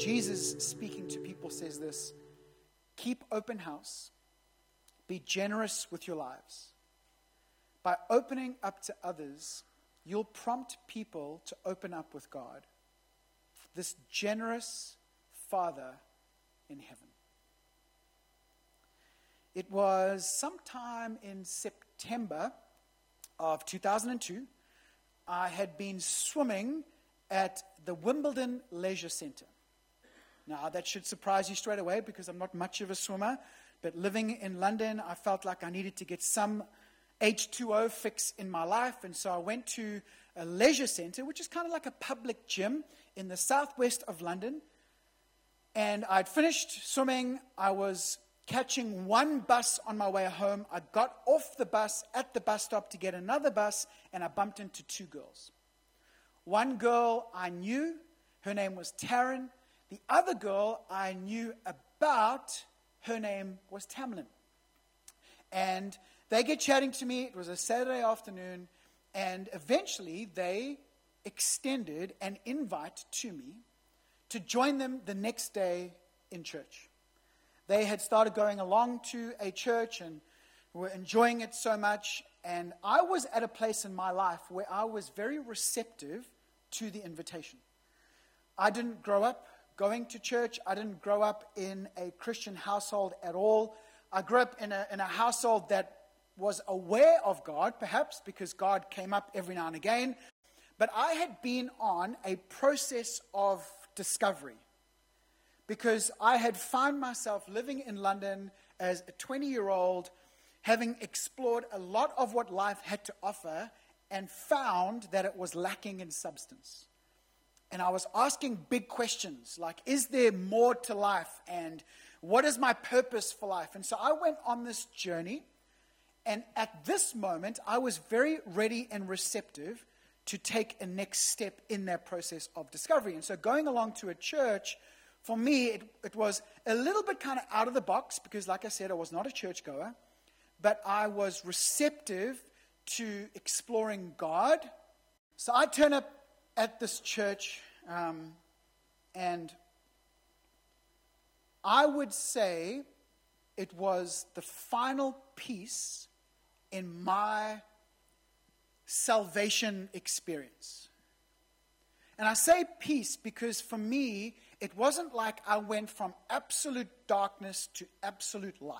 Jesus, speaking to people, says this Keep open house, be generous with your lives. By opening up to others, you'll prompt people to open up with God, this generous Father in heaven. It was sometime in September of 2002. I had been swimming at the Wimbledon Leisure Centre. Now, that should surprise you straight away because I'm not much of a swimmer, but living in London, I felt like I needed to get some H2O fix in my life, and so I went to a leisure centre, which is kind of like a public gym in the southwest of London. And I'd finished swimming. I was catching one bus on my way home. I got off the bus at the bus stop to get another bus, and I bumped into two girls. One girl I knew, her name was Taryn. The other girl I knew about, her name was Tamlin. And they get chatting to me. It was a Saturday afternoon, and eventually they extended an invite to me to join them the next day in church. They had started going along to a church and were enjoying it so much. And I was at a place in my life where I was very receptive to the invitation. I didn't grow up going to church, I didn't grow up in a Christian household at all. I grew up in a, in a household that was aware of God, perhaps because God came up every now and again. But I had been on a process of discovery because I had found myself living in London as a 20 year old, having explored a lot of what life had to offer, and found that it was lacking in substance. And I was asking big questions like, is there more to life? And what is my purpose for life? And so I went on this journey. And at this moment, I was very ready and receptive to take a next step in that process of discovery. And so going along to a church for me, it, it was a little bit kind of out of the box because, like I said, I was not a churchgoer, but I was receptive to exploring God. So I turn up at this church, um, and I would say it was the final piece in my salvation experience. And I say peace because for me, it wasn't like I went from absolute darkness to absolute light.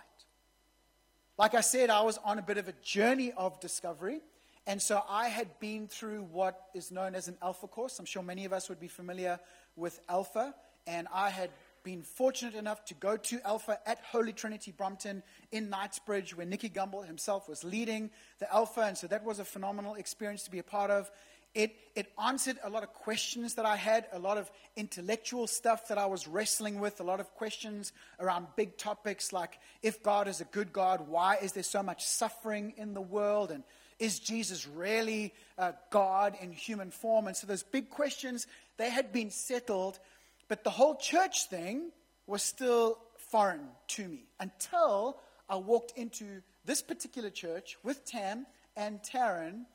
Like I said, I was on a bit of a journey of discovery. And so I had been through what is known as an Alpha course. I'm sure many of us would be familiar with Alpha. And I had been fortunate enough to go to Alpha at Holy Trinity Brompton in Knightsbridge, where Nicky Gumbel himself was leading the Alpha. And so that was a phenomenal experience to be a part of. It, it answered a lot of questions that I had, a lot of intellectual stuff that I was wrestling with, a lot of questions around big topics like if God is a good God, why is there so much suffering in the world? And is Jesus really uh, God in human form? And so those big questions, they had been settled, but the whole church thing was still foreign to me until I walked into this particular church with Tam and Taryn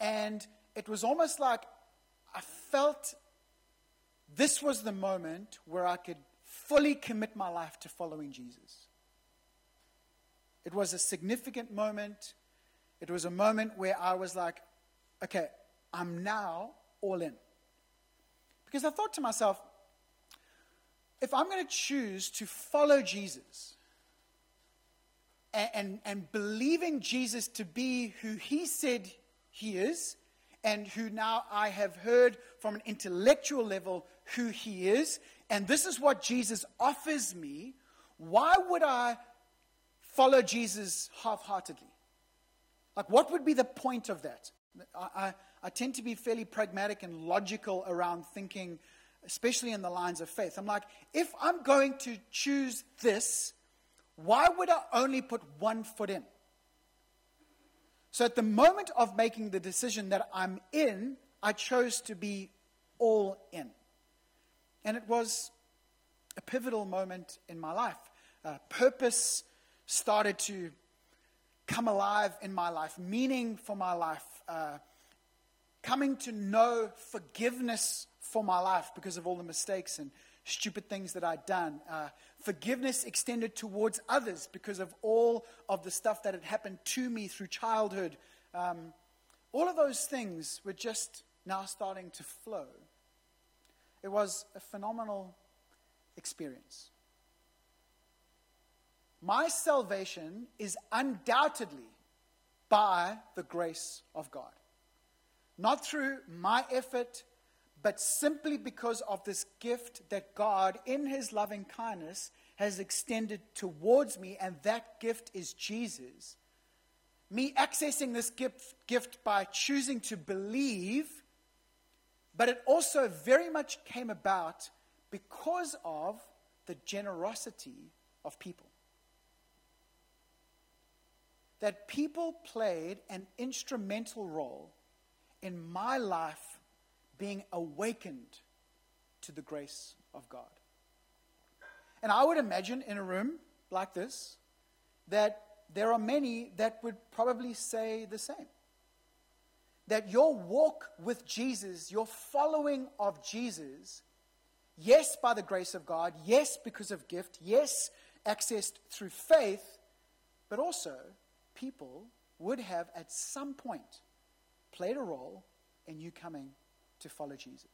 and it was almost like I felt this was the moment where I could fully commit my life to following Jesus. It was a significant moment. It was a moment where I was like, okay, I'm now all in. Because I thought to myself, if I'm going to choose to follow Jesus and, and, and believing Jesus to be who he said he is, and who now I have heard from an intellectual level who he is, and this is what Jesus offers me, why would I follow Jesus half heartedly? Like, what would be the point of that? I, I, I, tend to be fairly pragmatic and logical around thinking, especially in the lines of faith. I'm like, if I'm going to choose this, why would I only put one foot in? So at the moment of making the decision that I'm in, I chose to be all in. And it was a pivotal moment in my life. Uh, purpose started to come alive in my life, meaning for my life, uh, coming to know forgiveness for my life because of all the mistakes and stupid things that I'd done, uh, forgiveness extended towards others because of all of the stuff that had happened to me through childhood. Um, all of those things were just now starting to flow. It was a phenomenal experience. My salvation is undoubtedly by the grace of God. Not through my effort, but simply because of this gift that God, in His loving kindness, has extended towards me, and that gift is Jesus. Me accessing this gift, gift by choosing to believe, but it also very much came about because of the generosity of people that people played an instrumental role in my life being awakened to the grace of God. And I would imagine in a room like this that there are many that would probably say the same. That your walk with Jesus, your following of Jesus, yes, by the grace of God, yes, because of gift, yes, accessed through faith, but also people would have at some point played a role in you coming to follow Jesus.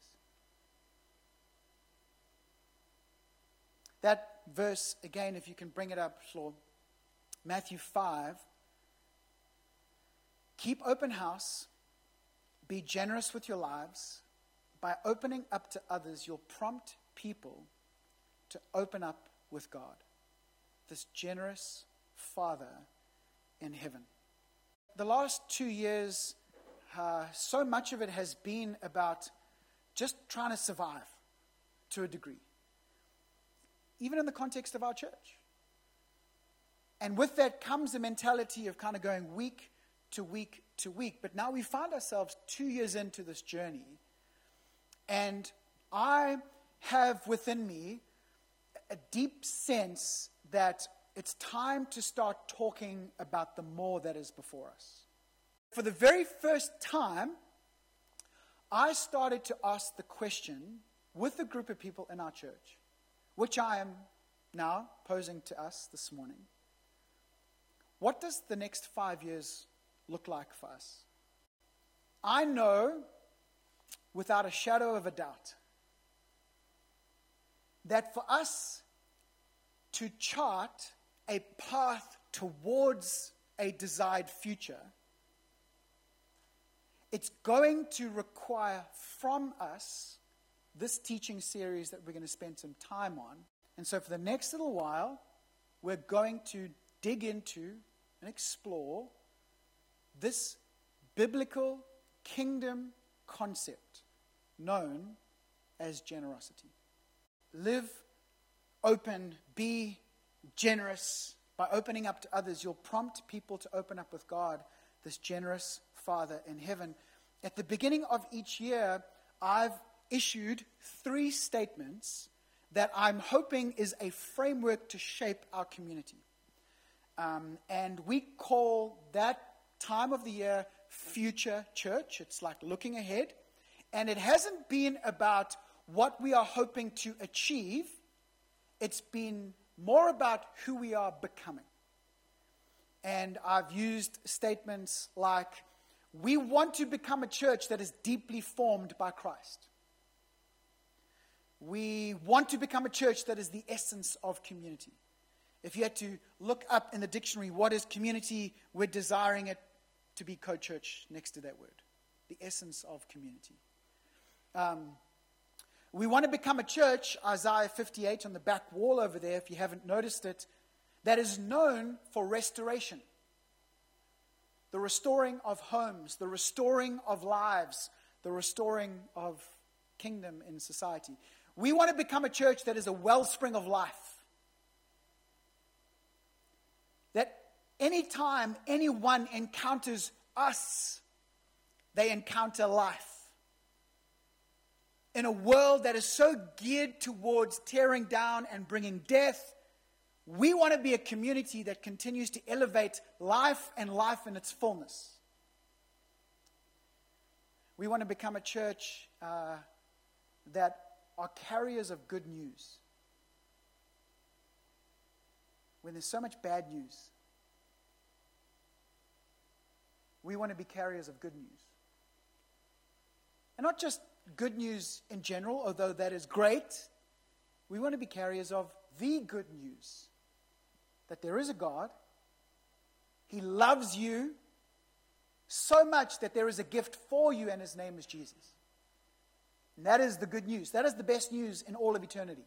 That verse, again, if you can bring it up, Lord, Matthew 5. Keep open house, be generous with your lives. By opening up to others, you'll prompt people to open up with God. This generous Father in heaven. The last two years, uh, so much of it has been about just trying to survive to a degree, even in the context of our church. And with that comes a mentality of kind of going week to week to week. But now we find ourselves two years into this journey, and I have within me a deep sense that it's time to start talking about the more that is before us. For the very first time, I started to ask the question with a group of people in our church, which I am now posing to us this morning. What does the next five years look like for us? I know without a shadow of a doubt that for us to chart a path towards a desired future, it's going to require from us this teaching series that we're going to spend some time on. And so, for the next little while, we're going to dig into and explore this biblical kingdom concept known as generosity. Live open, be generous. By opening up to others, you'll prompt people to open up with God, this generous Father in heaven. At the beginning of each year, I've issued three statements that I'm hoping is a framework to shape our community. Um, and we call that time of the year Future Church. It's like looking ahead. And it hasn't been about what we are hoping to achieve, it's been more about who we are becoming. And I've used statements like, we want to become a church that is deeply formed by Christ. We want to become a church that is the essence of community. If you had to look up in the dictionary what is community, we're desiring it to be co church next to that word. The essence of community. Um, we want to become a church, Isaiah 58 on the back wall over there, if you haven't noticed it, that is known for restoration. The restoring of homes, the restoring of lives, the restoring of kingdom in society. We want to become a church that is a wellspring of life. That anytime anyone encounters us, they encounter life in a world that is so geared towards tearing down and bringing death, we want to be a community that continues to elevate life and life in its fullness. We want to become a church uh, that are carriers of good news. When there's so much bad news, we want to be carriers of good news. And not just good news in general, although that is great. We want to be carriers of the good news that there is a God. He loves you so much that there is a gift for you, and his name is Jesus. And that is the good news. That is the best news in all of eternity.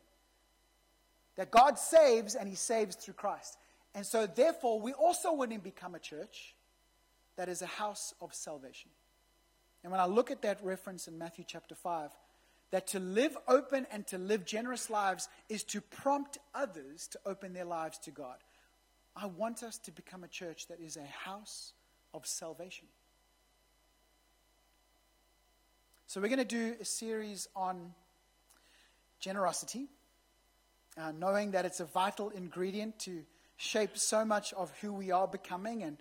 That God saves, and he saves through Christ. And so, therefore, we also to become a church that is a house of salvation. And when I look at that reference in Matthew chapter 5, that to live open and to live generous lives is to prompt others to open their lives to God. I want us to become a church that is a house of salvation. So, we're going to do a series on generosity, uh, knowing that it's a vital ingredient to shape so much of who we are becoming and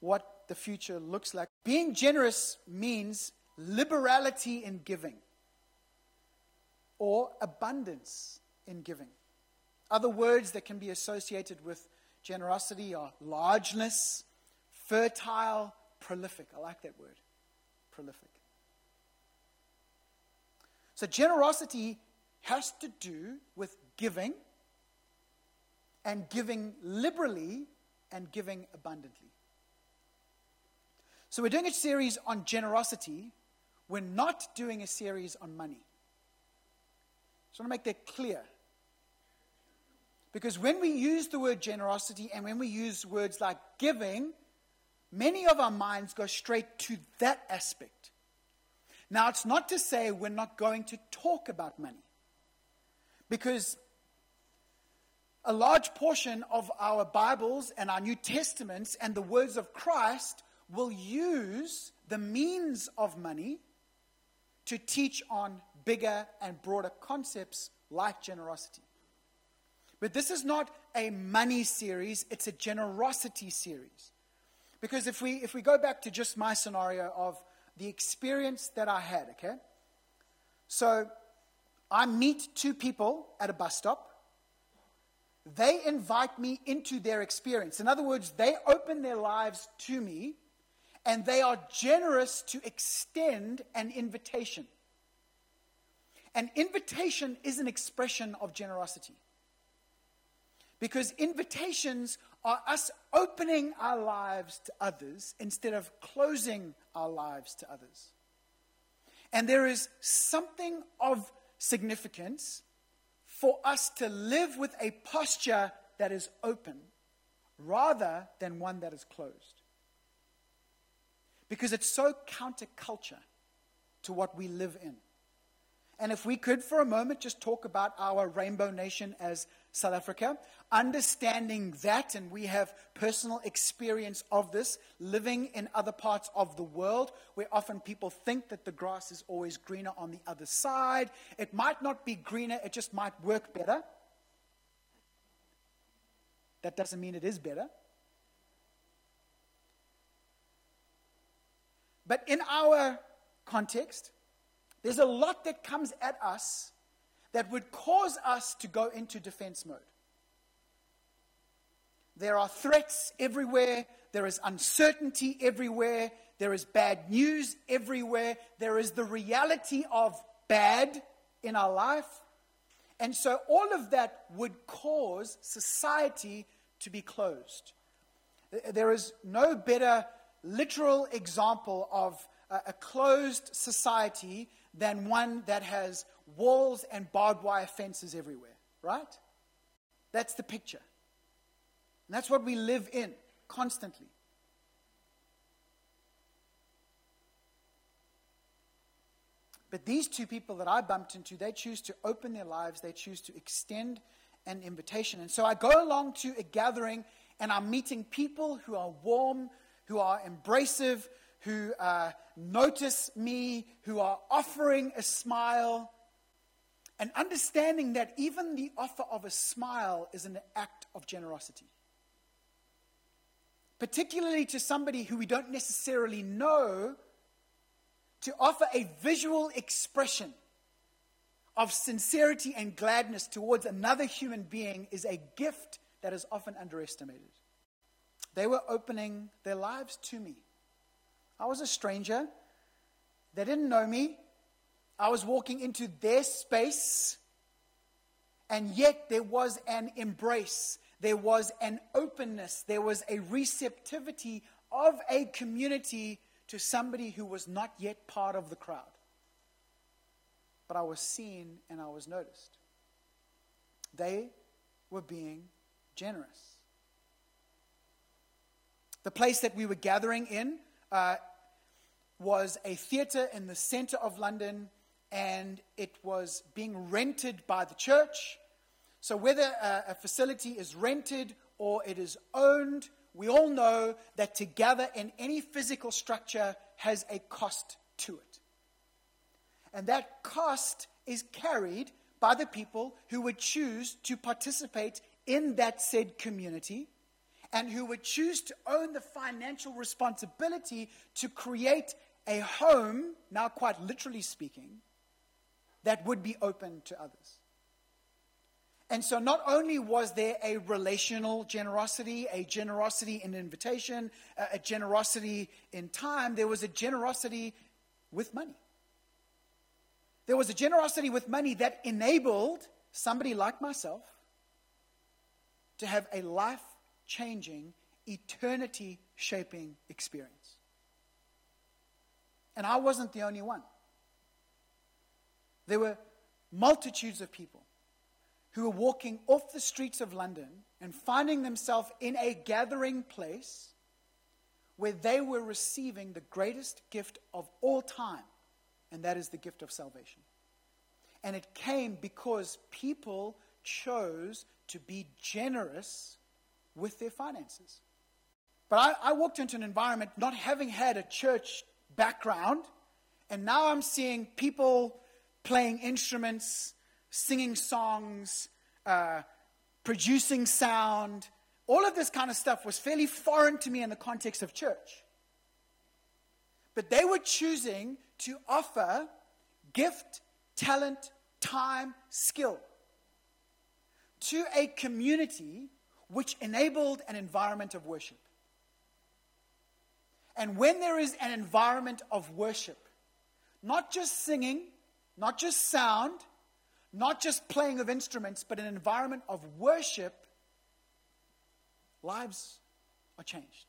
what the future looks like. Being generous means liberality in giving or abundance in giving. Other words that can be associated with generosity are largeness, fertile, prolific. I like that word, prolific. So, generosity has to do with giving and giving liberally and giving abundantly. So, we're doing a series on generosity. We're not doing a series on money. I just want to make that clear. Because when we use the word generosity and when we use words like giving, many of our minds go straight to that aspect. Now, it's not to say we're not going to talk about money, because a large portion of our Bibles and our New Testaments and the words of Christ will use the means of money to teach on bigger and broader concepts like generosity. But this is not a money series, it's a generosity series. Because if we, if we go back to just my scenario of the experience that I had, okay? So I meet two people at a bus stop. They invite me into their experience. In other words, they open their lives to me and they are generous to extend an invitation. An invitation is an expression of generosity. Because invitations are us opening our lives to others instead of closing our lives to others. And there is something of significance for us to live with a posture that is open rather than one that is closed. Because it's so counterculture to what we live in. And if we could, for a moment, just talk about our rainbow nation as South Africa, understanding that, and we have personal experience of this, living in other parts of the world where often people think that the grass is always greener on the other side. It might not be greener, it just might work better. That doesn't mean it is better. But in our context, there's a lot that comes at us that would cause us to go into defense mode. There are threats everywhere, there is uncertainty everywhere, there is bad news everywhere, there is the reality of bad in our life. And so all of that would cause society to be closed. There is no better literal example of a closed society than one that has walls and barbed wire fences everywhere, right? That's the picture. And that's what we live in constantly. But these two people that I bumped into, they choose to open their lives, they choose to extend an invitation. And so I go along to a gathering and I'm meeting people who are warm, who are embracive, who uh, notice me, who are offering a smile, and understanding that even the offer of a smile is an act of generosity. Particularly to somebody who we don't necessarily know, to offer a visual expression of sincerity and gladness towards another human being is a gift that is often underestimated. They were opening their lives to me. I was a stranger. They didn't know me. I was walking into their space. And yet there was an embrace, there was an openness, there was a receptivity of a community to somebody who was not yet part of the crowd. But I was seen and I was noticed. They were being generous. The place that we were gathering in uh, was a theater in the center of London, and it was being rented by the church. So, whether a, a facility is rented or it is owned, we all know that to gather in any physical structure has a cost to it. And that cost is carried by the people who would choose to participate in that said community and who would choose to own the financial responsibility to create a home, now quite literally speaking, that would be open to others. And so, not only was there a relational generosity, a generosity in invitation, a generosity in time, there was a generosity with money. There was a generosity with money that enabled somebody like myself to have a life changing, eternity shaping experience. And I wasn't the only one. There were multitudes of people who were walking off the streets of London and finding themselves in a gathering place where they were receiving the greatest gift of all time, and that is the gift of salvation. And it came because people chose to be generous with their finances. But I, I, walked into an environment not having had a church background, and now I'm seeing people playing instruments, singing songs, uh, producing sound. All of this kind of stuff was fairly foreign to me in the context of church. But they were choosing to offer gift, talent, time, skill to a community which enabled an environment of worship. And when there is an environment of worship, not just singing, not just sound, not just playing of instruments, but an environment of worship, lives are changed.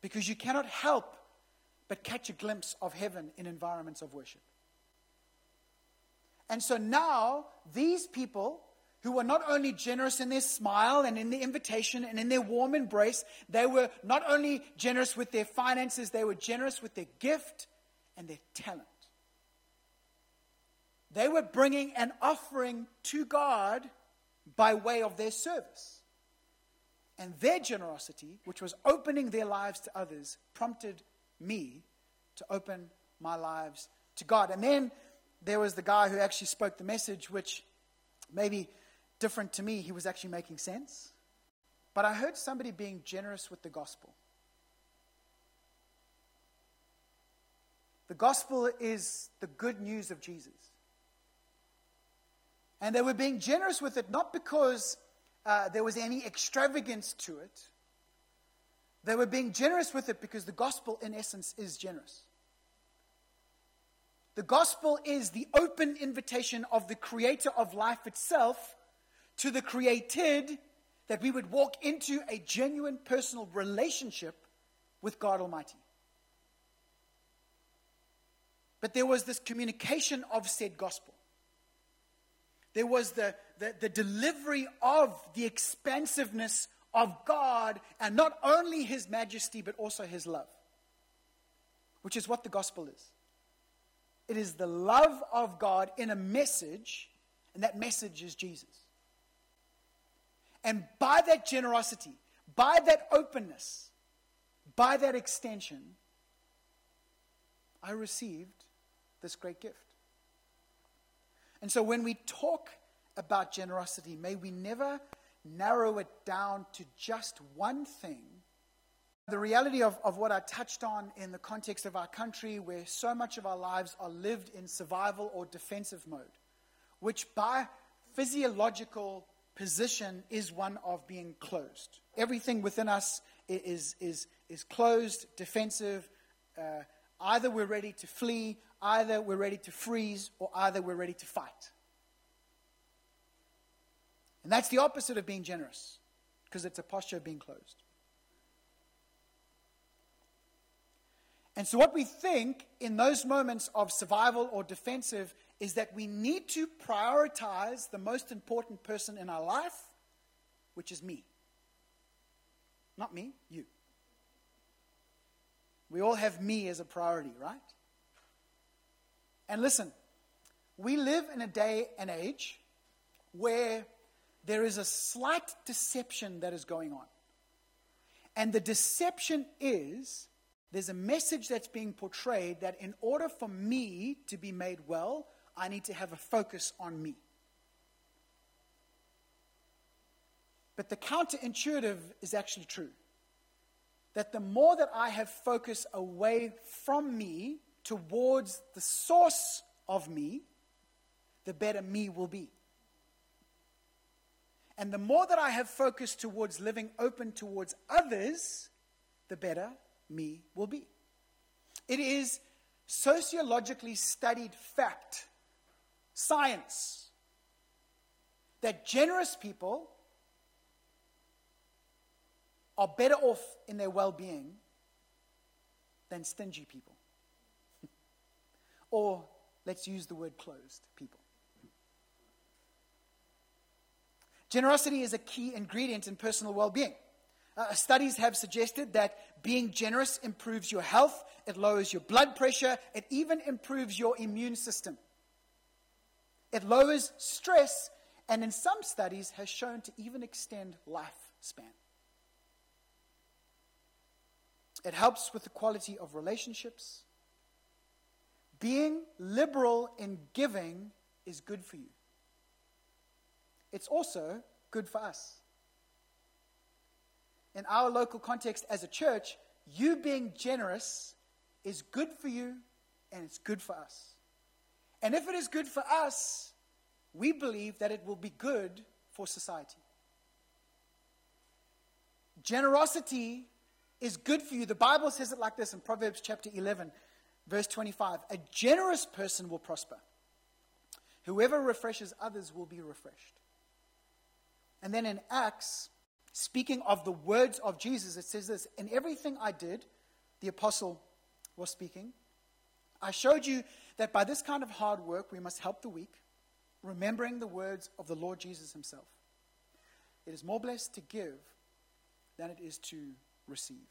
Because you cannot help but catch a glimpse of heaven in environments of worship. And so now, these people who were not only generous in their smile and in their invitation and in their warm embrace, they were not only generous with their finances, they were generous with their gift and their talent. They were bringing an offering to God by way of their service. And their generosity, which was opening their lives to others, prompted me to open my lives to God. And then there was the guy who actually spoke the message, which maybe different to me, he was actually making sense. But I heard somebody being generous with the gospel. The gospel is the good news of Jesus. And they were being generous with it not because uh, there was any extravagance to it. They were being generous with it because the gospel, in essence, is generous. The gospel is the open invitation of the creator of life itself to the created that we would walk into a genuine personal relationship with God Almighty. But there was this communication of said gospel. There was the, the, the, delivery of the expansiveness of God, and not only His majesty, but also His love, which is what the gospel is. It is the love of God in a message, and that message is Jesus. And by that generosity, by that openness, by that extension, I received this great gift. And so when we talk about generosity, may we never narrow it down to just one thing. The reality of, of what I touched on in the context of our country, where so much of our lives are lived in survival or defensive mode, which by physiological position is one of being closed. Everything within us is, is, is closed, defensive. Uh, either we're ready to flee, either we're ready to freeze, or either we're ready to fight. And that's the opposite of being generous, because it's a posture of being closed. And so, what we think in those moments of survival or defensive is that we need to prioritize the most important person in our life, which is me. Not me, you. We all have me as a priority, right? And listen, we live in a day and age where there is a slight deception that is going on. And the deception is there's a message that's being portrayed that in order for me to be made well, I need to have a focus on me. But the counterintuitive is actually true. That the more that I have focus away from me towards the source of me, the better me will be. And the more that I have focus towards living open towards others, the better me will be. It is sociologically studied fact, science, that generous people are better off in their well being than stingy people. or let's use the word closed people. Generosity is a key ingredient in personal well being. Uh, studies have suggested that being generous improves your health, it lowers your blood pressure, it even improves your immune system. It lowers stress, and in some studies has shown to even extend lifespan. It helps with the quality of relationships. Being liberal in giving is good for you. It's also good for us in our local context as a church, you being generous is good for you and it's good for us. And if it is good for us, we believe that it will be good for society. Generosity is good for you. The Bible says it like this in Proverbs chapter 11, verse 25 A generous person will prosper. Whoever refreshes others will be refreshed. And then in Acts speaking of the words of Jesus, it says this In everything I did, the apostle was speaking, I showed you that by this kind of hard work we must help the weak, remembering the words of the Lord Jesus himself. It is more blessed to give than it is to receive.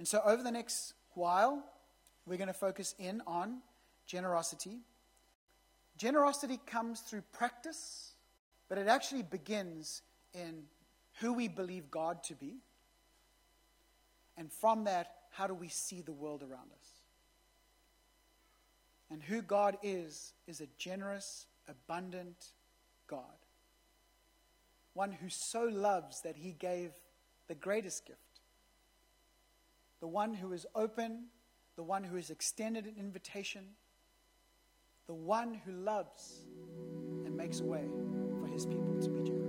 And so, over the next while, we're going to focus in on generosity. Generosity comes through practice, but it actually begins in who we believe God to be. And from that, how do we see the world around us? And who God is, is a generous, abundant God. One who so loves that he gave the greatest gift. The one who is open, the one who has extended an invitation, the one who loves and makes a way for his people to be Jewish.